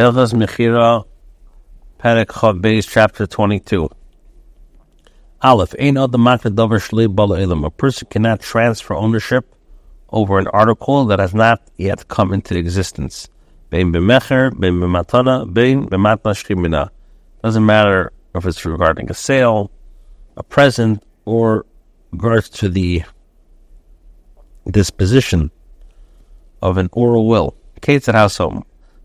Hilchas Mechira, Perek Chav Beis, chapter 22. Aleph, Ein Ad Davar Shlei Bala Ilam. A person cannot transfer ownership over an article that has not yet come into existence. Bein b'mecher, bein b'matana, bein b'matna shkimina. Doesn't matter if it's regarding a sale, a present, or regards to the disposition of an oral will. Household. Mashatetzi sadazay machalacha.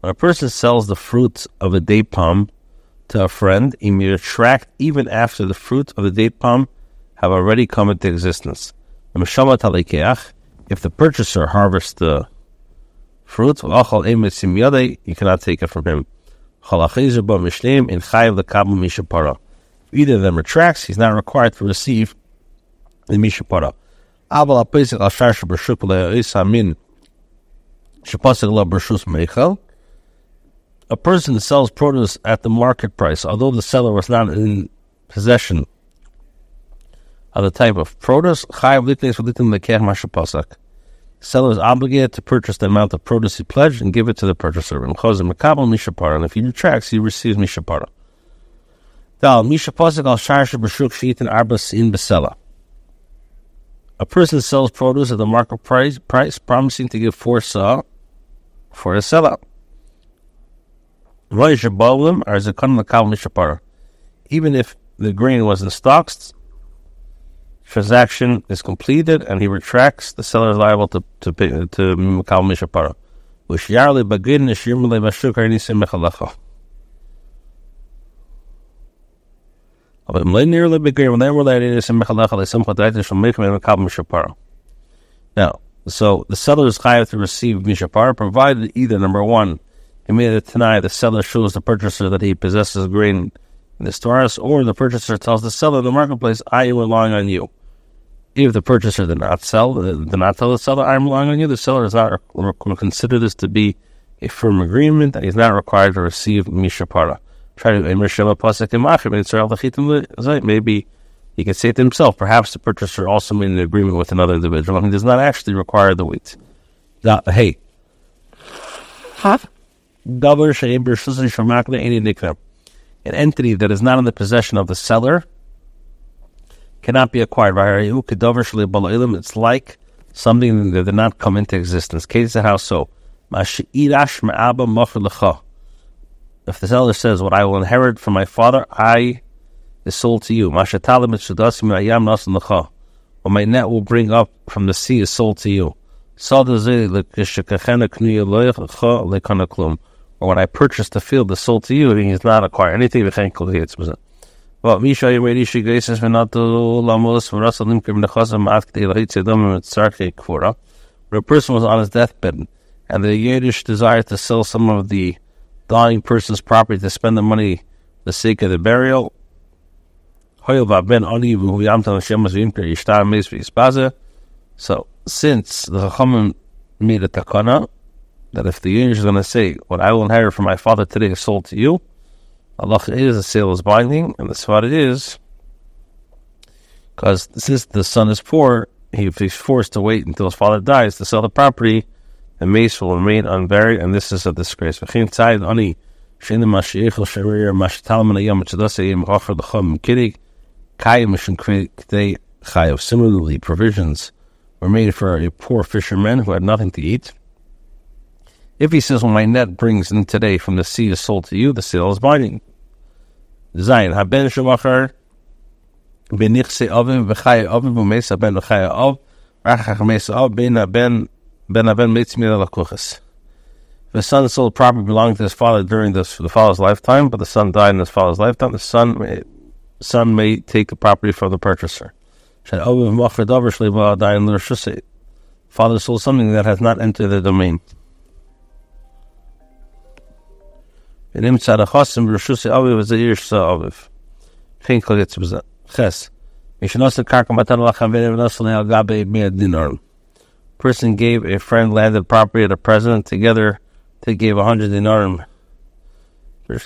When a person sells the fruits of a date palm to a friend, he may retract even after the fruits of the date palm have already come into existence. If the purchaser harvests the fruit, you cannot take it from him. Either of them retracts, he's not required to receive the mishapara. A person sells produce at the market price, although the seller was not in possession of the type of produce. Seller is obligated to purchase the amount of produce he pledged and give it to the purchaser. And if he retracts, he receives mishapara. A person sells produce at the market price, price promising to give four saw for a sellout. Even if the grain was in stocks, transaction is completed and he retracts, the seller is liable to to to Makal Mishapara. Ushyarli Bagin Nisim Mechalacha. Now, so the seller is chayav to receive mishapar, provided either number one, it tonight the seller shows the purchaser that he possesses grain in the stores, or the purchaser tells the seller in the marketplace, I am relying on you. If the purchaser did not sell, uh, did not tell the seller, I'm relying on you, the seller does not consider this to be a firm agreement, and he's not required to receive mishapara. Try to maybe he can say to himself, perhaps the purchaser also made an agreement with another individual and he does not actually require the wheat. Hey. Huh? An entity that is not in the possession of the seller cannot be acquired. It's like something that did not come into existence. Case how so? If the seller says, What I will inherit from my father, I is sold to you. What my net will bring up from the sea is sold to you. Or when I purchased the field is sold to you, he is not acquired anything. Misha Atkte Lahitsedom Tsarke Kvora. When a person was on his deathbed and the Yiddish desired to sell some of the dying person's property to spend the money for the sake of the burial, so, since the Chachamim made a takana that if the Yiddish is going to say, What I will inherit from my father today is sold to you, Allah is a sale is binding, and that's what it is. Because since the son is poor, he, he's forced to wait until his father dies to sell the property, the mace will remain unburied, and this is a disgrace. Similarly, provisions were made for a poor fisherman who had nothing to eat. If he says, Well, my net brings in today from the sea is sold to you, the sale is binding. Zayin, haben shemachar benichse avim v'chaya avim v'meisa ben v'chaya av rachach meisa av ben ben ben ben. The son sold property belonging to his father during the the father's lifetime, but the son died in his father's lifetime. The son may, son may take the property from the purchaser. Father sold something that has not entered the domain. ונמצא לחוסם ברשוס אביב וזה ירש אביב. כן כל יצא בזה. חס. מי שנוסע קרקע מתן לחבר ונוסע על גבי מאה דינרים. Person gave a friend landed property at a president together to give a hundred dinarim.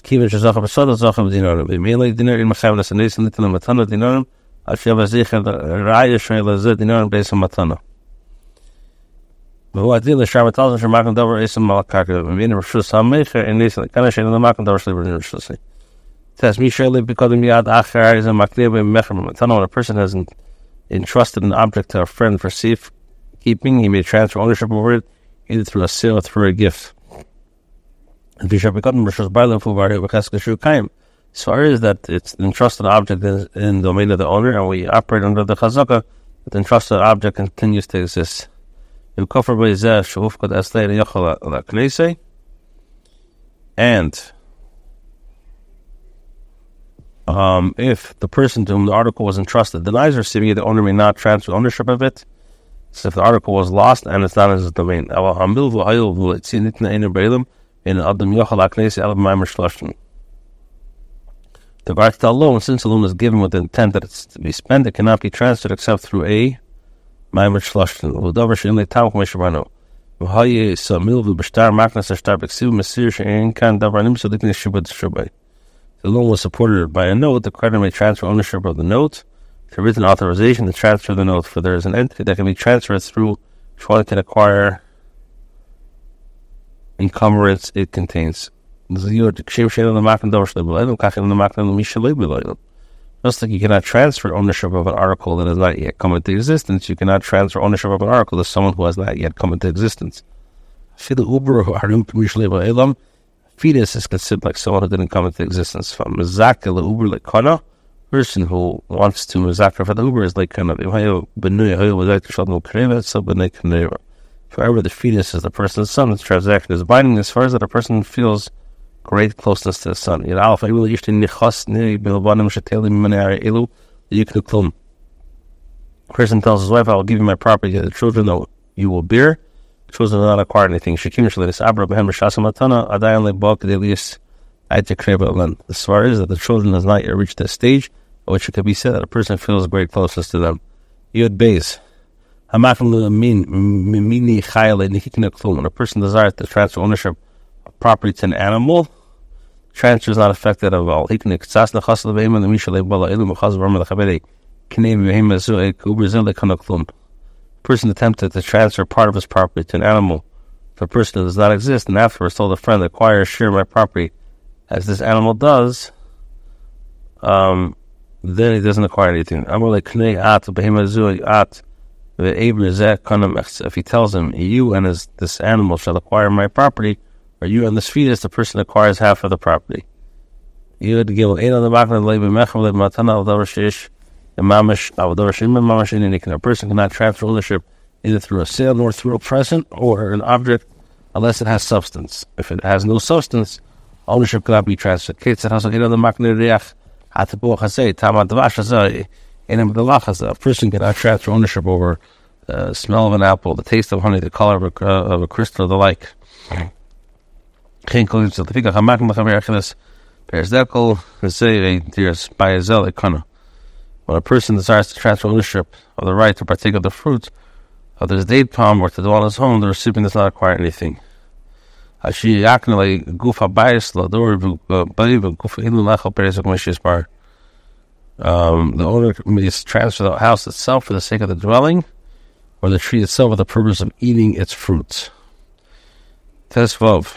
כיוון שזוכה בסוד זוכה בדינרים. ומילא דינרים מחייב לסניס ניתן למתנה דינרים, עד שיבא זיכר ראיה שלזה דינרים בעצם המתנה. והוא הדין לשאר מטלזן שמקם דבר עשם על הקרקע, ומבין רשוס המכר, אין ניסן, כאן שאין למקם דבר שלי בדין רשוסי. says, מי שואל בקודם מיד אחר זה מקנה במכר במתנה, when a person has entrusted an object to a friend for safe keeping, he may transfer ownership over it either through a sale or through a gift. And Bishop Bekotten Rishos Bailam Fuvari Bakaskashu Kaim. So far is that it's an entrusted object is in the domain of the owner, and we operate under the chazaka, but the entrusted object continues to exist. And um, if the person to whom the article was entrusted denies receiving it, the owner may not transfer ownership of it. So if the article was lost and it's not in his domain. The right to a loan, since a loan is given with the intent that it's to be spent, it cannot be transferred except through a Mesir Kan Shubad Shubai. The loan was supported by a note. The creditor may transfer ownership of the note to written authorization to transfer the note, for there is an entity that can be transferred through which one can acquire encumbrance it contains. Just like you cannot transfer ownership of an article that has not yet come into existence, you cannot transfer ownership of an article to someone who has not yet come into existence. Fetus is considered like someone who didn't come into existence. From the Uber like person who wants to mizakar for the uber is like kind of However, the fetus is the person's son. This transaction is binding as far as that a person feels great closeness to the son. Person tells his wife, I will give you my property to the children that you will bear. Children will not acquire anything. As far as that the children has not yet reached that stage at which it could be said that a person feels great closeness to them. Yud Beis. When a person desires to transfer ownership of property to an animal, transfer is not affected at all. Person attempted to transfer part of his property to an animal. If a person does not exist and afterwards told a friend, acquire a share of my property, as this animal does, um, then he doesn't acquire anything. If he tells him, you and his, this animal shall acquire my property, or you and this fetus, the person acquires half of the property. You eight on the back of the sheim mamish A person cannot transfer ownership either through a sale nor through a present or an object unless it has substance. If it has no substance, ownership cannot be transferred. Kate said, "Hasan eight on the a person cannot transfer ownership over the smell of an apple, the taste of honey, the color of a, of a crystal, the like. When a person desires to transfer ownership of the right to partake of the fruit. Of this date palm or to dwell in his home, the recipient does not acquire anything. Um, the owner may transfer the house itself for the sake of the dwelling, or the tree itself for the purpose of eating its fruits. Tesvav.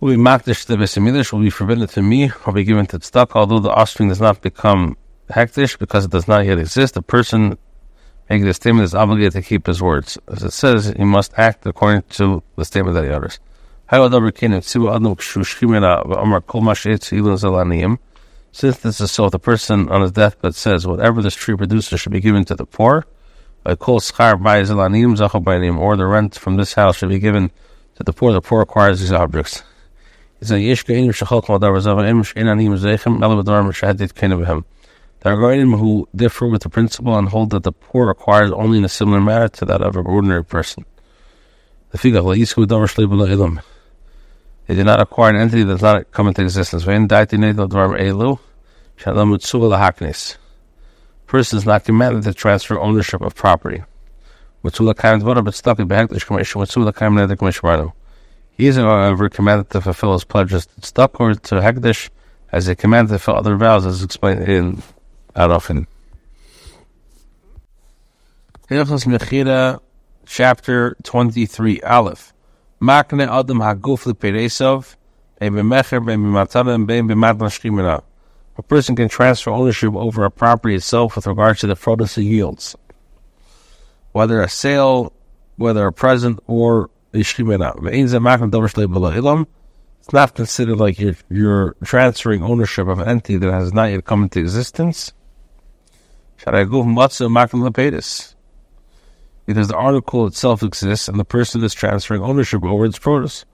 will be makdish the Beis will be forbidden to me, or be given to tzedakah, although the offspring does not become hekdesh because it does not yet exist, the person making the statement is obligated to keep his words. As it says, he must act according to the statement that he utters. Since this is so, the person on his deathbed says, whatever this tree produces should be given to the poor, or the rent from this house should be given to the poor. The poor acquires these objects. There are Geonim who differ with the principle and hold that the poor acquires only in a similar manner to that of an ordinary person. The they did not acquire an entity that does not come into existence. Person is not commanded to transfer ownership of property. He is, however, commanded to fulfill his pledges to stuck or to Hekdesh as a commanded to fulfill other vows, as explained in Arachin. Chapter 23 Aleph Makne Adam Haguf. A person can transfer ownership over a property itself with regard to the produce it yields, whether a sale, whether a present, or. It's not considered like you're, you're transferring ownership of an entity that has not yet come into existence. Because the article itself exists and the person is transferring ownership over its produce.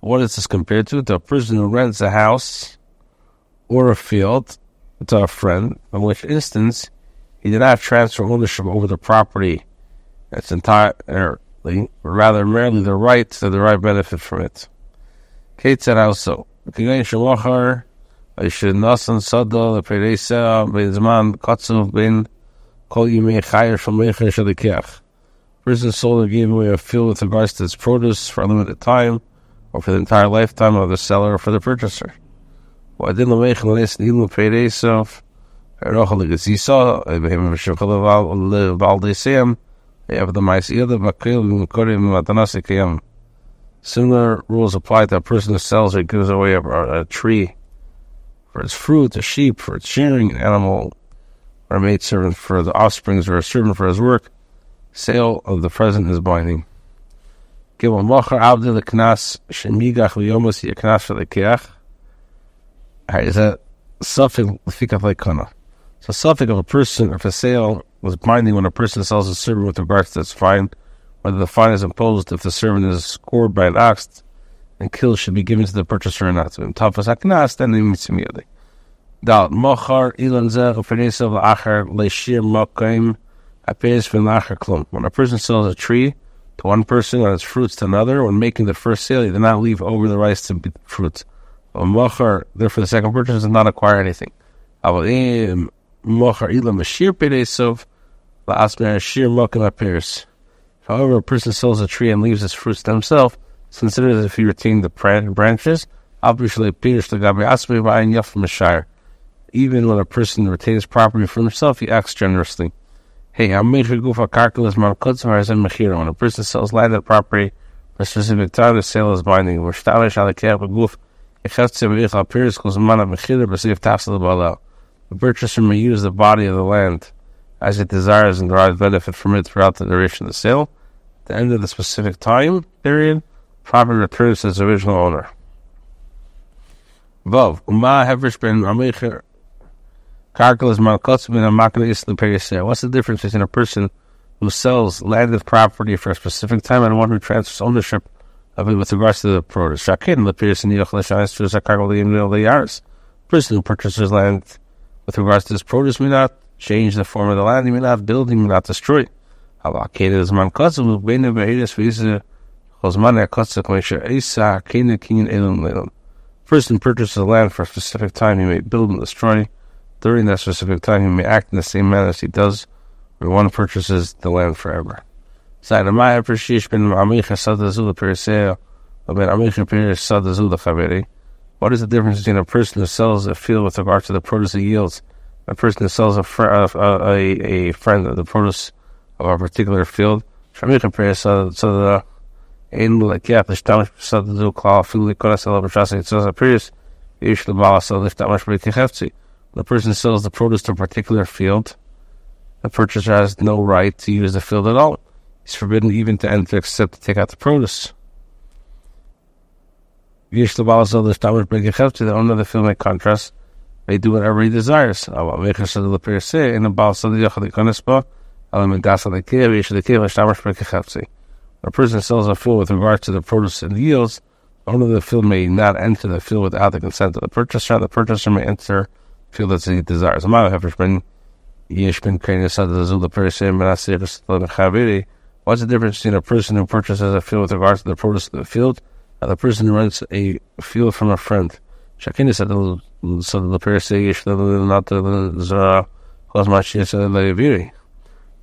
What is this compared to? The person who rents a house or a field to a friend, in which instance he did not transfer ownership over the property its entirely, but rather merely the right to the right benefit from it. Kate said also, שנוסן סודו לפריסה בזמן קוצוב בין כל ימי חייר from Mecher Shalikech. Person sold or gave away a field with regards to its produce for a limited time, or for the entire lifetime of the seller or for the purchaser. of the mice either makil matanasikim similar rules apply to a person who sells or gives away a, a tree for its fruit a sheep for its shearing an animal or a maid servant for the offsprings or a servant for his work sale of the present is binding. Give a mocher abdul knas shemigach yaknas for the keach lekeach. Is that suffix lefikach lekana? So suffix of a person if a sale was binding when a person sells a servant with regards to its fine, whether the fine is imposed if the servant is scored by an ox and kill should be given to the purchaser or not. Meet immediately. Dal mochar ilan zeh leishir mokaim klum. When a person sells a tree to one person and its fruits to another, when making the first sale, he did not leave over the rights to the fruits. Mochar, therefore the second purchase does not acquire anything. However, a person sells a tree and leaves its fruits to himself, consider as if he retained the branches. Obviously even when a person retains property for himself, he acts generously. Hey, when a person sells land and property for a specific time, the sale is binding. Purchaser may use the body of the land as it desires and derive benefit from it throughout the duration of the sale. At the end of the specific time period, property returns to its original owner. Vav, is Isla What's the difference between a person who sells landed property for a specific time and one who transfers ownership it with the produce? Pearson Yoch Lashais to Zakarkel the Yaris. Person who purchases land with regards to his produce may not change the form of the land, he may not build, he may not destroy. Halakid is Malkotz, who been a Behedis for Person purchases land for a specific time, he may build and destroy. During that specific time, he may act in the same manner as he does when one purchases the land forever What is the difference between a person who sells a field with regard to the produce it yields, a person who sells a, fr- a, a, a friend of the produce of a particular field? So the אין לקח להשתמש בסוד הזו כלל אפילו לכל הסלע בשעס היצוס הפריס, יש לבעל הסלע להשתמש בכחפצי. The person sells the produce to a particular field, the purchaser has no right to use the field at all. He's forbidden even to enter except to take out the produce. The owner of the field may contrast, may do whatever he desires. In the a person sells a field with regard to the produce and yields, the owner of the field may not enter the field without the consent of the purchaser. The purchaser may enter the field as he desires. What's the difference between a person who purchases a field with regard to the produce of the field and the person who rents a field from a friend? Shakini said, the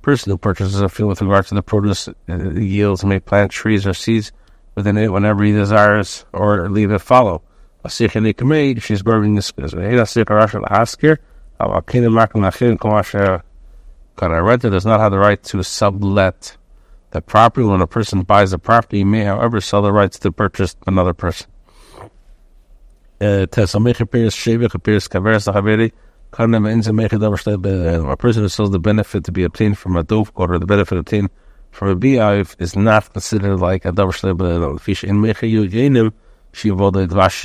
person who purchases a field with regard to the produce uh, yields may plant trees or seeds within it whenever he desires or leave it fallow. She's growing this business. Rented does not have the right to sublet the property. When a person buys a property, he may, however, sell the rights to purchase another person. A person who sells the benefit to be obtained from a dove or the benefit obtained from a beehive is not considered like a shlebe fish in she because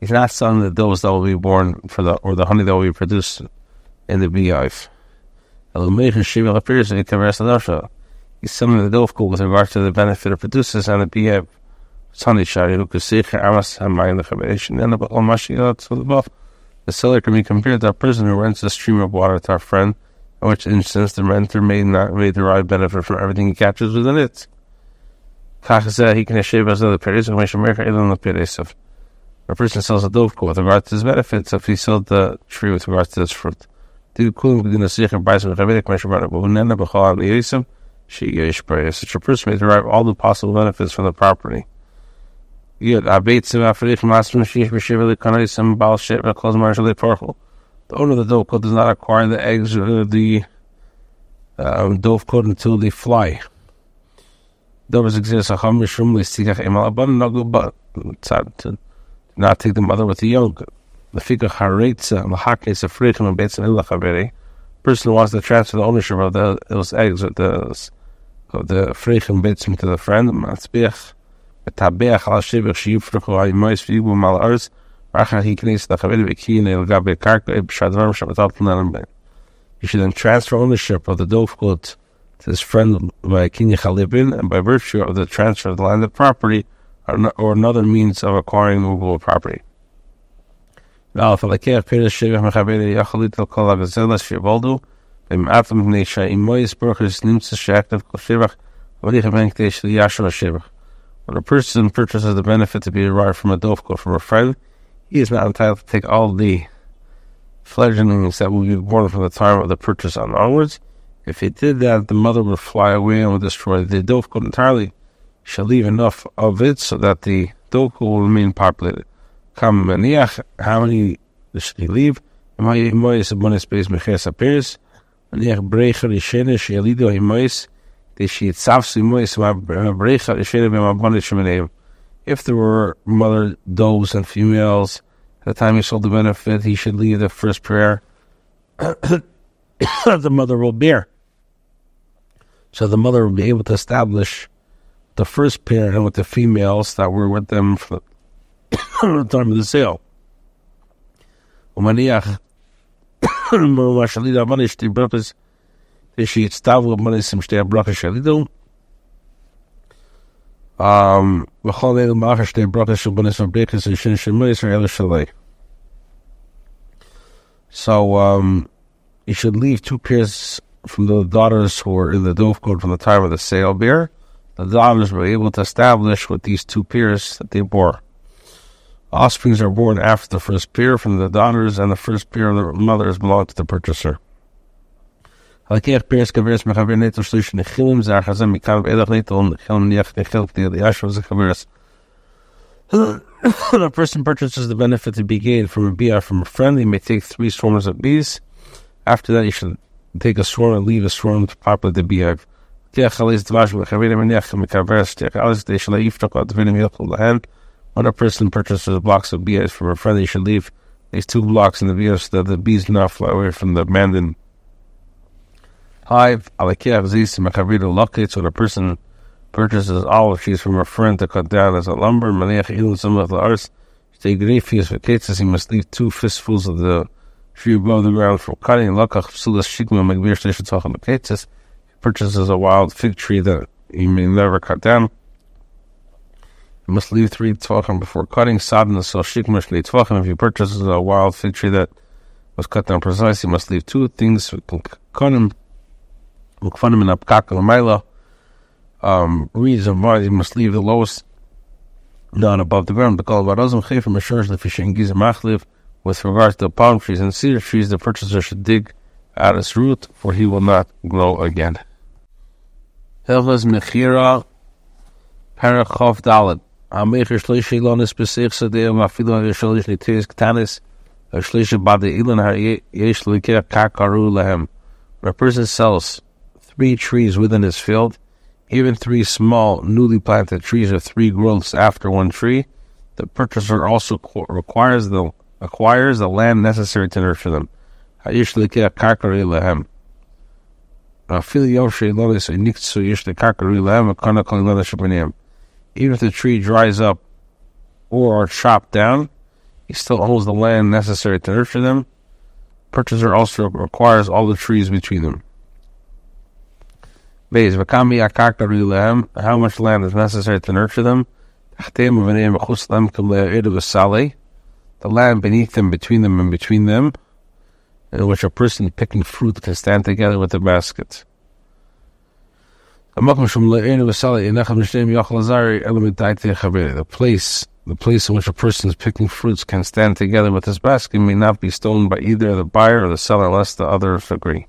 he's not selling the doves that will be born for the or the honey that will be produced in the beehive. He's selling the dove with regard to the benefit it produces and the beehive Sunny Shari see Amas Hamayim the Chabesh and the Mashiyot to the above. The seller can be compared to a person who rents a stream of water to our friend, in which instance the renter may not may derive benefit from everything he captures within it. Kach he can shave as other periods and make America in the periods of a person sells a dove with regard to his benefits if he sold the tree with regard to its fruit. The Such a person may derive all the possible benefits from the property. The owner of the dovecote does not acquire the eggs of the um, dovecote until they fly. Doves exist a chum mishum l'stikach emal not take the mother with the young the Person wants to transfer the ownership of the, those eggs, of the of the freichen beitzim to the friend. Matzbiach metabeach al shivich shiyufruchu ha'imois v'yibu mal arz. Racha he knees the chavel v'kiyin el gabe karka b'shadram shabatal tnarim ben. You should then transfer ownership of the dovecote to his friend by kinyan chalibin, and by virtue of the transfer of the land landed property or, or another means of acquiring movable property. Al-Kol Atom When a person purchases the benefit to be derived from a dovecote from a friend, he is not entitled to take all the fledglings that will be born from the time of the purchase on onwards. If he did that, the mother would fly away and would destroy the dovecote entirely. She shall leave enough of it so that the dovecote will remain populated. Come maniach, how many should he leave? Maniach brecher ishene shelido himois if there were mother doves and females at the time he sold the benefit, he should leave the first prayer the mother will bear. So the mother will be able to establish the first pair with the females that were with them for the time of the sale. הוא מניח, והשליד אמר שתי ברפס, כדי שיצטבו המניסים שתי הברכה שלידו. וכל אלה מאחר שתי ברכה של בניס וברקס ושני שמויס ואלה שלי. So, um, you should leave two pairs from the daughters who were in the dovecote from the time of the sale bear. The daughters were able to establish with these two pairs that they bore. Offsprings are born after the first pair from the daughters, and the first pair of the mothers belong to the purchaser. A person purchases the benefit to be gained from a bia from a friend, he may take three swarms of bees. After that, he should take a swarm and leave a swarm to populate the beehive. When a person purchases box of bees from a friend, he should leave these two blocks in the view so that the bees do not fly away from the abandoned hive. When a person purchases olive trees from a friend to cut down as a lumber. He must leave two fistfuls of the tree above the ground for cutting. He purchases a wild fig tree that he may never cut down. You must leave three tvachim before cutting. Sadna so shikmash tvachim. If you purchase a wild fig tree that was cut down precisely, you must leave two things. Um, reason why you must leave the lowest not above the ground. Because. With regards to palm trees and cedar trees, the purchaser should dig at its root, for he will not grow again. Hilchas Mechira, Parachov Dalet. Amich shlishi lonis besich sadir mafilo shlish nitiris ktanis shlish bade ilan har yesh likeh kakaru lehem. A person sells three trees within his field, even three small newly planted trees or three growths after one tree. The purchaser also requires the acquires the land necessary to nurture them. Hayish likeh kakaru lehem. Afil yom sheilonis niksu yish lekakaru lehem akana kolilonis shabanim even if the tree dries up or are chopped down, he still owns the land necessary to nurture them. Purchaser also requires all the trees between them. How much land is necessary to nurture them? The land beneath them, between them, and between them, in which a person picking fruit can stand together with a basket. The place, the place in which a person is picking fruits can stand together with his basket may not be stolen by either the buyer or the seller unless the others agree.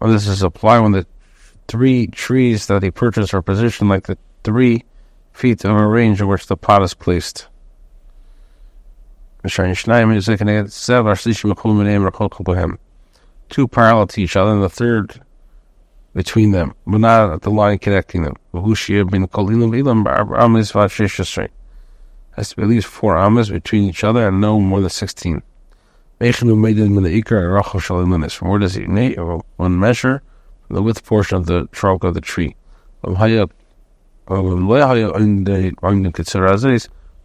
Well, this is applied when the three trees that he purchased are positioned like the three feet of a range in which the pot is placed. Two parallel to each other, and the third between them, but not at the line connecting them. Has to be at least four amas between each other and no more than sixteen. From where does he one measure the width portion of the trunk of the tree?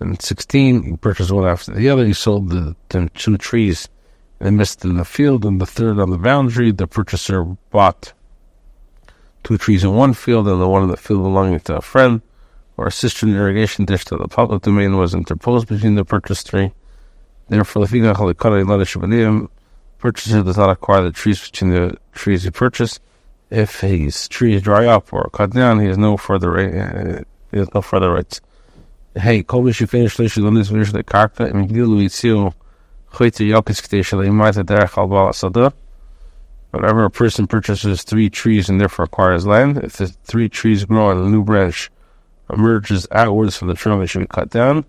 in 16, he purchased one after the other. He sold the, the two trees they missed in the field, and the third on the boundary. The purchaser bought two trees in one field, and the one in the field belonging to a friend or a sister cistern irrigation dish to the public domain was interposed between the purchased tree. Therefore, the purchaser does not acquire the trees between the trees he purchased. If his trees dry up or cut down, he has no further uh, he has no further rights. Hey, finish lish lo nis finish the karka im gil lu itzio choyte yokis k'tei shalei marta derech al bala sadar. Whenever a person purchases three trees and therefore acquires land, if the three trees grow and a new branch emerges outwards from the trunk, it should be cut down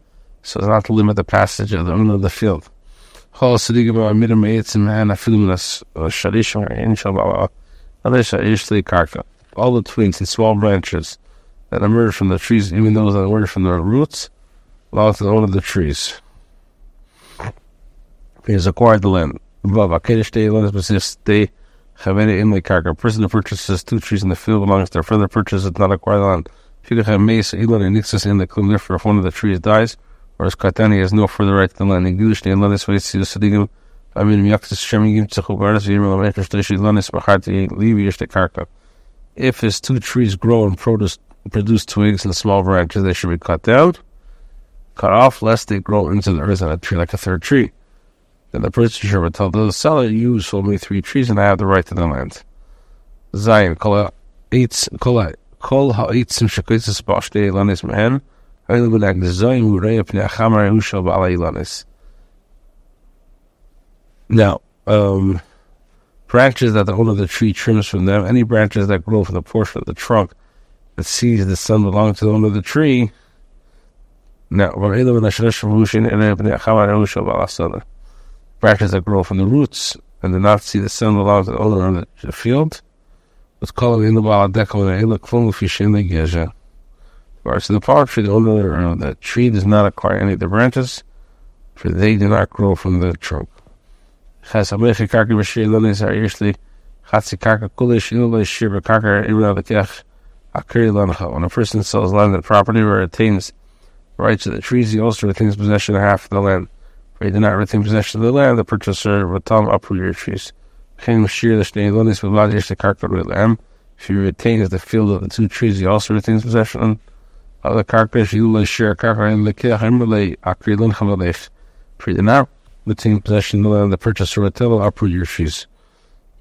so as not to limit the passage of the owner of the field. All the twigs and small branches that emerge from the trees, even those that emerge from the roots, to the owner of the trees. He has acquired the land. Above, Akedish Day, land is Day, Chavene Imle Karka. A person who purchases two trees in the field belongs to their further purchase does not acquire the land. Have Mace, Elon, and Nixus in the Klum, therefore, if one of the trees dies, or as Katani has no further right to the land, in Gilish Day, land is Vaitzi, Sadigim, I mean, Yaktis Shemigim, Tzechubaras, Yirma, Lamekas, Teshi, Lanis, Bahati, Levi, Karka. If his two trees grow and produce produce twigs and small branches, they should be cut down, cut off, lest they grow into the earth and a tree like a third tree. Then the purchaser would tell the seller, You sold me three trees and I have the right to the land. Zion, kol ha'itz, kol kol ha'itsim shekoitzes ba'ashtei ilanis mehen, ha'il v'nag Zion urei pnei achamar ehushal ba'ala ilanis. Now, um, branches that the owner of the tree trims from them, any branches that grow from the portion of the trunk that sees the sun belong to the owner of the tree. Now, branches that grow from the roots and do not see the sun belong to the owner of the field. What's called in the Baladekal Parts of the palm tree, the owner of the tree does not acquire any of the branches, for they do not grow from the trunk. Ches Amechi Karka Bashir Lunis are usually Chatsi Karka Kulish Ilulish Shir Karka Ibra Lekech When a person sells land and property or retains rights to the trees, he also retains possession of half of the land. If he did not retain possession of the land, the purchaser would tell him uproot your trees. If he retains the field of the two trees, he also retains possession of the Valech. If he did not retain possession of the land, the purchaser would tell uproot your trees.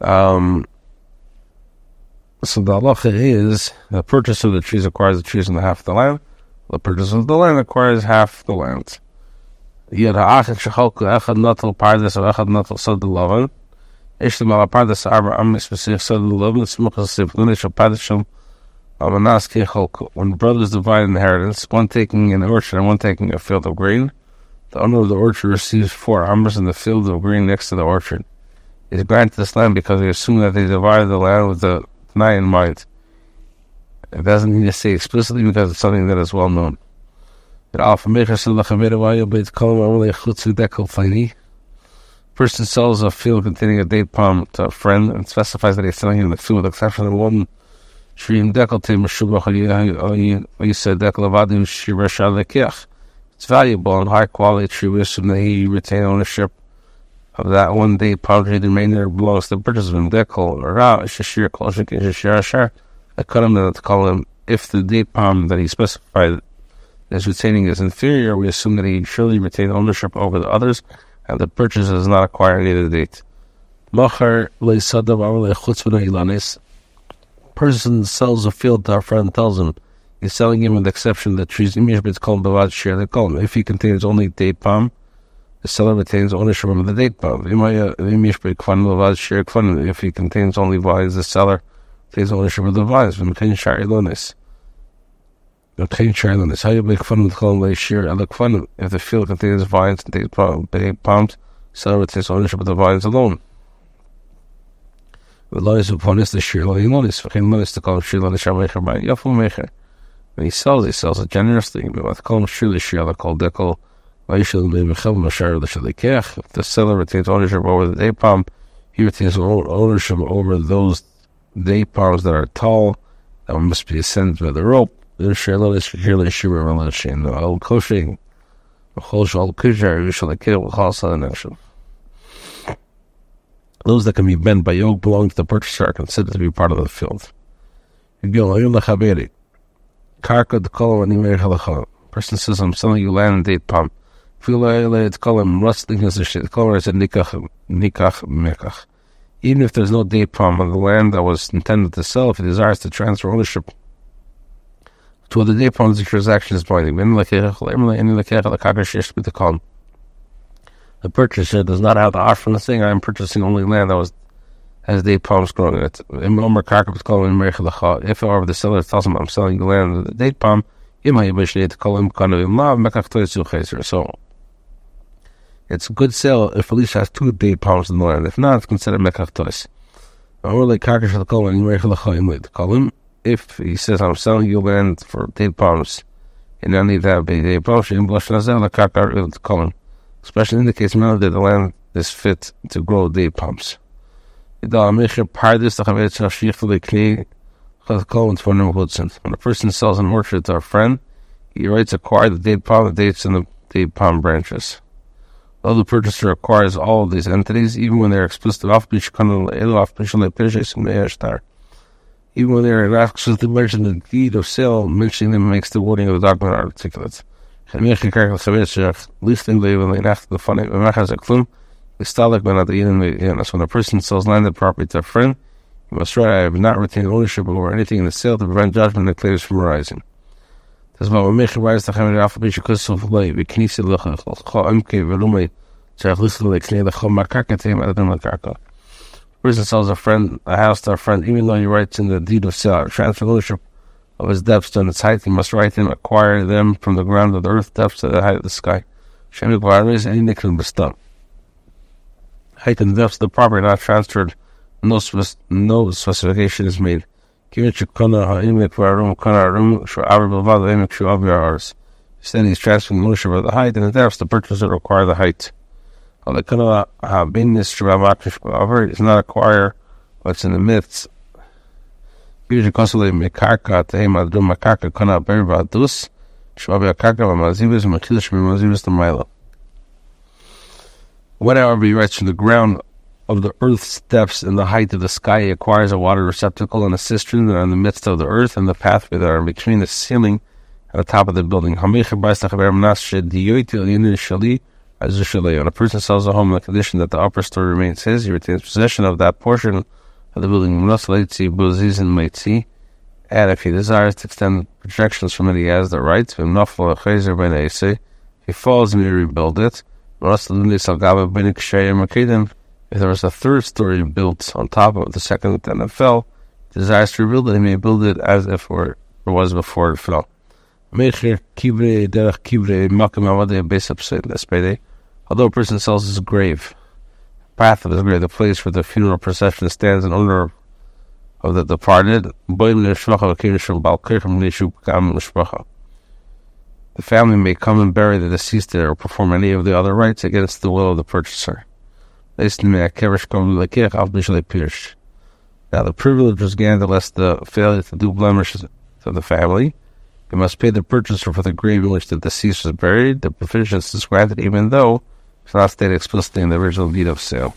Um, so the halacha is the purchase of the trees acquires the trees and the half of the land. The purchase of the land acquires half the land. Yet ha'achet shechalku echad natal pardes or echad natal sod lavan. Ishtem ala pardes arba am specific sod lavan smuchas sivlun ishal padesham amanas kechalku. When brothers divide inheritance, one taking an orchard and one taking a field of grain, the owner of the orchard receives four amas in the field of grain next to the orchard is granted this land because they assume that they divided the land with the Tanai in mind. It doesn't need to say explicitly because it's something that is well known. Person sells a field containing a date palm to a friend and specifies that he's selling him the field with the exception of one tree in It's valuable and high quality tree. We that he retain ownership of that one day poverty the remainder belongs to the participant. They call Ra Shashir Kolshik Shashir Ashar. I cut him to call him if the date palm that he specified as retaining is inferior, we assume that he surely retained ownership over the others and the purchase does not acquire any of the date. Person sells a field to our friend tells him he's selling him with the exception that trees imish but it's called Bavad Shir. They call him if he contains only date palm Uh, the seller retains ownership of the date palm. If he contains only vines, the seller retains ownership of the vines. If the field contains vines and date palms, seller retains ownership of the vines alone. Lonis, for him lonis to call shear lonis shamecher by yafu mecher. When he sells, he sells it generously. But with shear shear called decal if the seller retains ownership over the day palm, he retains ownership over those day palms that are tall, that must be ascended by the rope. Those that can be bent by yoke belong to the purchaser are considered to be part of the field. Person says, I'm selling you land and date palm. Even if there's no date palm on the land that was intended to sell, if he desires to transfer ownership to other date palms, the transaction is binding. The purchaser does not have the offer from the thing. I am purchasing only land that was has date palms growing in it. If, however, the seller tells him, I'm selling the land with the date palm, so it's a good sale if at least has two date palms in the land. If not, it's considered mekach tois. If he says, I'm selling you land for date palms, in any of that be date palms, especially in the case now that the land is fit to grow date palms. When a person sells an orchard to a friend, he writes acquire the date palm, dates, and the date palm branches. Though the purchaser acquires all of these entities, even when they are explicit even when they are explicitly mentioned in the deed of sale, mentioning them makes the wording of the document articulate. When a person sells landed property to a friend, he must write, I have not retained ownership over anything in the sale to prevent judgment that claims from arising. Das war mich weiß da haben wir auf bische Kurs so vorbei wir knise lach kha amke velumay tsach lisle like ne da khama kaka tema da ma kaka person sells a friend? A house to a friend even though he writes in the deed of sale transfer ownership of his depths to its height he must write them acquire them from the ground of the earth depths to the height of the sky. Shem is any nickel bestop height and depth of the property not transferred, no, no specification is made. Then he's transferring ownership of the height and the depth. The purchaser require the height. However, it's not acquire what's in the midst. Usually, constantly mekarka tehema dum makarka kana the milo. Whatever he writes from the ground of the earth's depths and the height of the sky, he acquires a water receptacle and a cistern that are in the midst of the earth and the pathway that are between the ceiling and the top of the building. When a person sells a home in the condition that the upper story remains his, he retains possession of that portion of the building. And if he desires to extend projections from it, he has the right. If he falls, he may rebuild it. If there was a third story built on top of the second and it fell, desires to rebuild it, he may build it as if it was before it fell. Although a person sells his grave, path of his grave, the place where the funeral procession stands in honor of the departed, the family may come and bury the deceased there or perform any of the other rites against the will of the purchaser. Now the privilege was granted lest the failure to do blemishes to the family. You must pay the purchaser for the grave in which the deceased was buried. The provision is granted even though it's not stated explicitly in the original deed of sale.